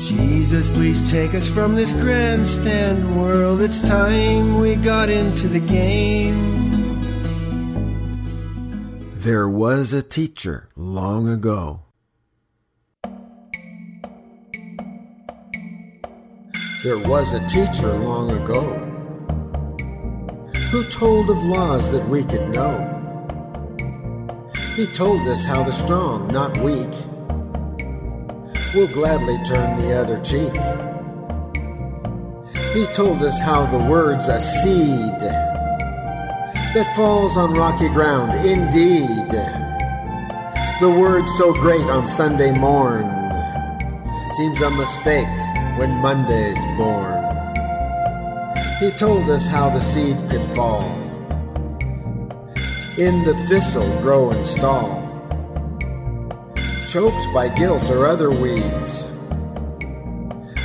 Jesus, please take us from this grandstand world. It's time we got into the game. There was a teacher long ago. There was a teacher long ago who told of laws that we could know. He told us how the strong, not weak, will gladly turn the other cheek. He told us how the word's a seed that falls on rocky ground, indeed. The word so great on Sunday morn seems a mistake when Monday's born. He told us how the seed could fall in the thistle grow and stall, choked by guilt or other weeds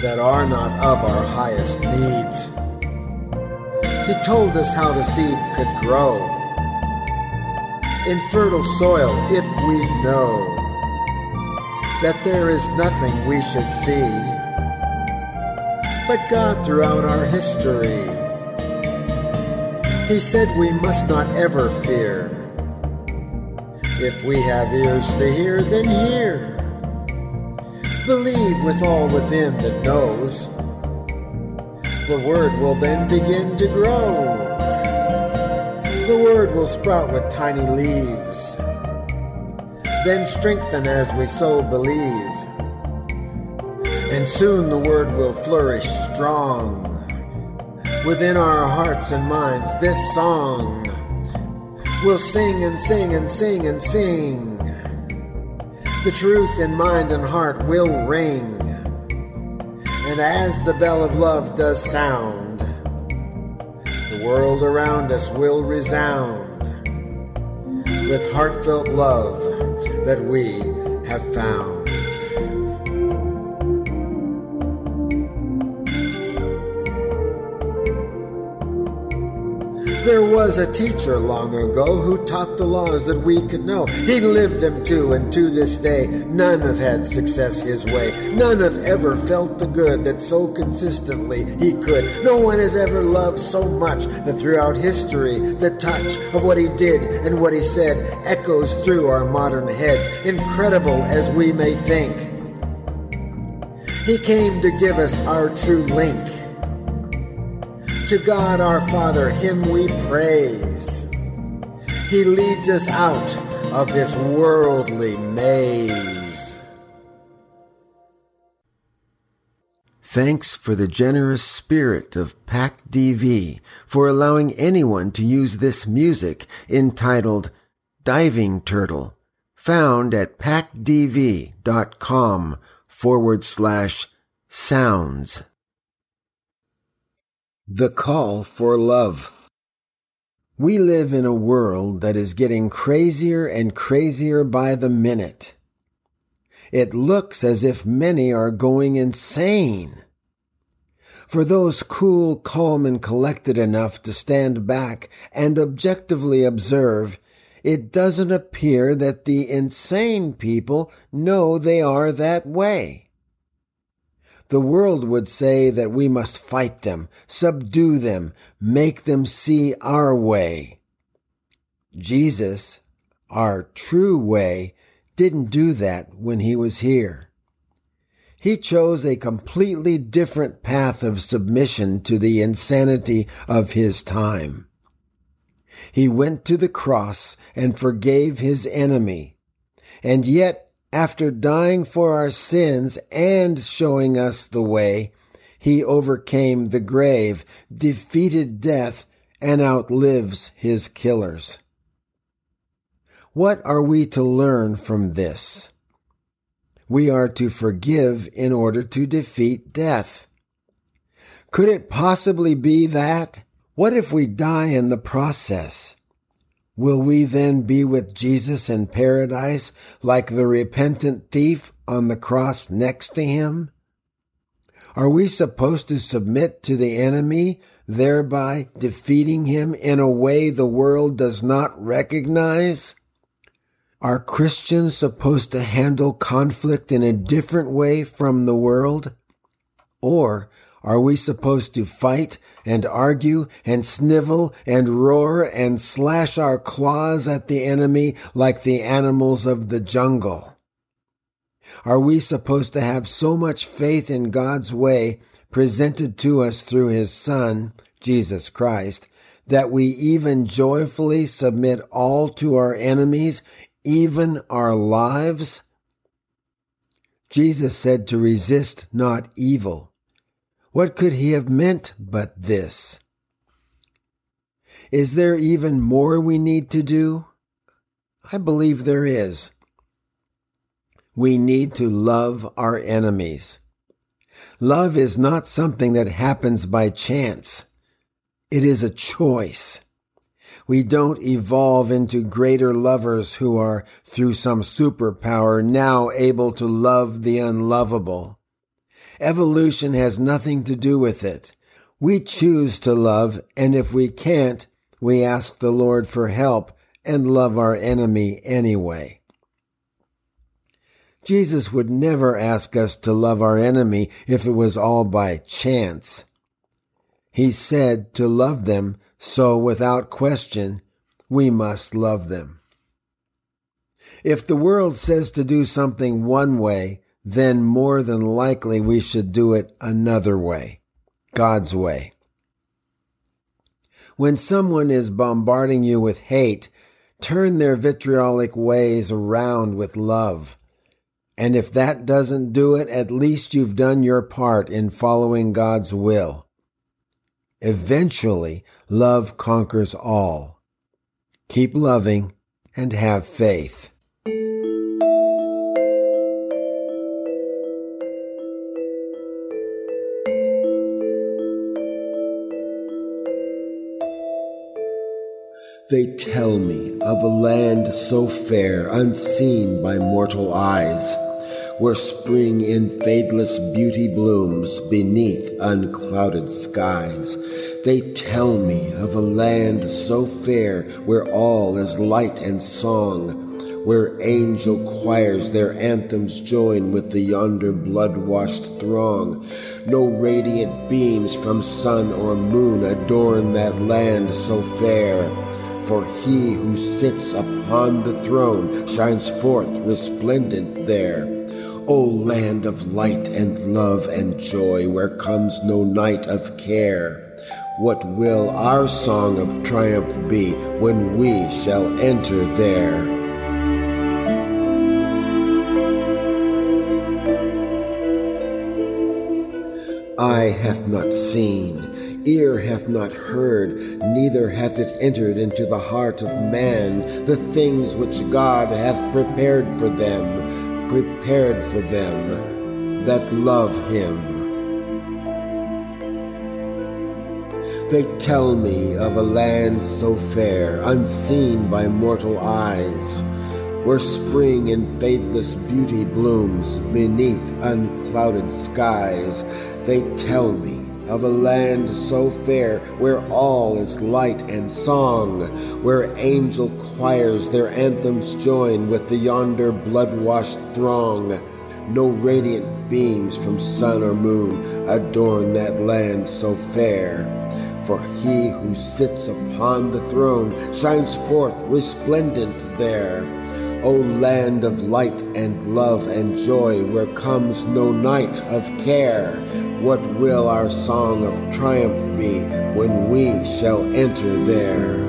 that are not of our highest needs. He told us how the seed could grow in fertile soil if we know that there is nothing we should see but God throughout our history. He said we must not ever fear. If we have ears to hear, then hear. Believe with all within that knows the word will then begin to grow. The word will sprout with tiny leaves, then strengthen as we so believe. And soon the word will flourish strong within our hearts and minds. This song will sing and sing and sing and sing. The truth in mind and heart will ring. And as the bell of love does sound, the world around us will resound with heartfelt love that we have found. There was a teacher long ago who taught the laws that we could know. He lived them too, and to this day, none have had success his way. None have ever felt the good that so consistently he could. No one has ever loved so much that throughout history, the touch of what he did and what he said echoes through our modern heads, incredible as we may think. He came to give us our true link to God our Father, Him we praise. He leads us out of this worldly maze. Thanks for the generous spirit of Pac DV for allowing anyone to use this music entitled Diving Turtle, found at pacdv.com forward slash sounds. The Call for Love. We live in a world that is getting crazier and crazier by the minute. It looks as if many are going insane. For those cool, calm, and collected enough to stand back and objectively observe, it doesn't appear that the insane people know they are that way. The world would say that we must fight them, subdue them, make them see our way. Jesus, our true way, didn't do that when he was here. He chose a completely different path of submission to the insanity of his time. He went to the cross and forgave his enemy, and yet after dying for our sins and showing us the way, he overcame the grave, defeated death, and outlives his killers. What are we to learn from this? We are to forgive in order to defeat death. Could it possibly be that? What if we die in the process? Will we then be with Jesus in paradise like the repentant thief on the cross next to him? Are we supposed to submit to the enemy, thereby defeating him in a way the world does not recognize? Are Christians supposed to handle conflict in a different way from the world? Or are we supposed to fight and argue and snivel and roar and slash our claws at the enemy like the animals of the jungle? Are we supposed to have so much faith in God's way presented to us through His Son, Jesus Christ, that we even joyfully submit all to our enemies, even our lives? Jesus said to resist not evil. What could he have meant but this? Is there even more we need to do? I believe there is. We need to love our enemies. Love is not something that happens by chance. It is a choice. We don't evolve into greater lovers who are, through some superpower, now able to love the unlovable. Evolution has nothing to do with it. We choose to love, and if we can't, we ask the Lord for help and love our enemy anyway. Jesus would never ask us to love our enemy if it was all by chance. He said to love them, so without question, we must love them. If the world says to do something one way, then more than likely we should do it another way, God's way. When someone is bombarding you with hate, turn their vitriolic ways around with love. And if that doesn't do it, at least you've done your part in following God's will. Eventually, love conquers all. Keep loving and have faith. They tell me of a land so fair, unseen by mortal eyes, where spring in fadeless beauty blooms beneath unclouded skies. They tell me of a land so fair, where all is light and song, where angel choirs their anthems join with the yonder blood washed throng. No radiant beams from sun or moon adorn that land so fair for he who sits upon the throne shines forth resplendent there. O land of light and love and joy, where comes no night of care, what will our song of triumph be when we shall enter there? Eye hath not seen, ear hath not heard, neither hath it entered into the heart of man the things which God hath prepared for them, prepared for them that love him. They tell me of a land so fair, unseen by mortal eyes, where spring in faithless beauty blooms beneath unclouded skies. They tell me of a land so fair, where all is light and song, where angel choirs their anthems join with the yonder blood washed throng. No radiant beams from sun or moon adorn that land so fair. For he who sits upon the throne shines forth resplendent there. O land of light and love and joy, where comes no night of care, what will our song of triumph be when we shall enter there?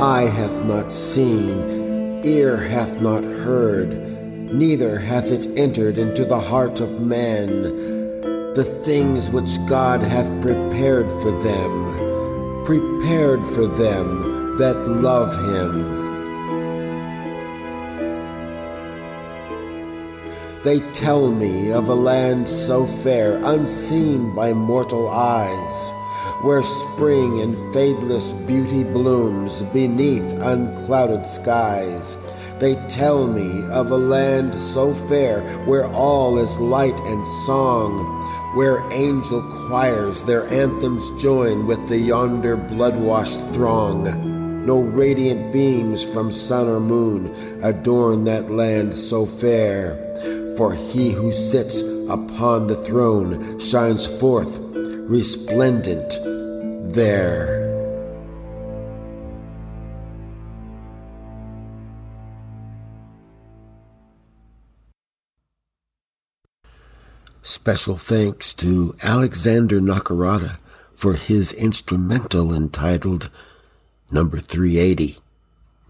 Eye hath not seen, ear hath not heard, neither hath it entered into the heart of man the things which God hath prepared for them, prepared for them that love him. They tell me of a land so fair, unseen by mortal eyes, where spring in fadeless beauty blooms beneath unclouded skies. They tell me of a land so fair, where all is light and song, where angel choirs their anthems join with the yonder blood washed throng. No radiant beams from sun or moon adorn that land so fair. For he who sits upon the throne shines forth resplendent there. Special thanks to Alexander Nakarada for his instrumental entitled Number 380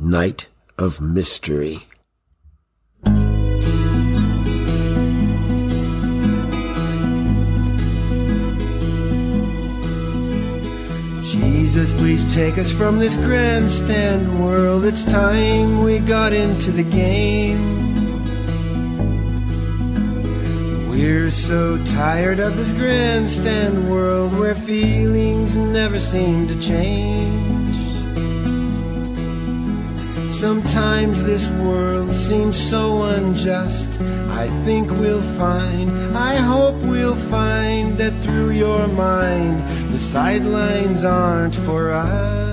Night of Mystery. Jesus, please take us from this grandstand world. It's time we got into the game. We're so tired of this grandstand world where feelings never seem to change. Sometimes this world seems so unjust. I think we'll find, I hope we'll find that through your mind, the sidelines aren't for us.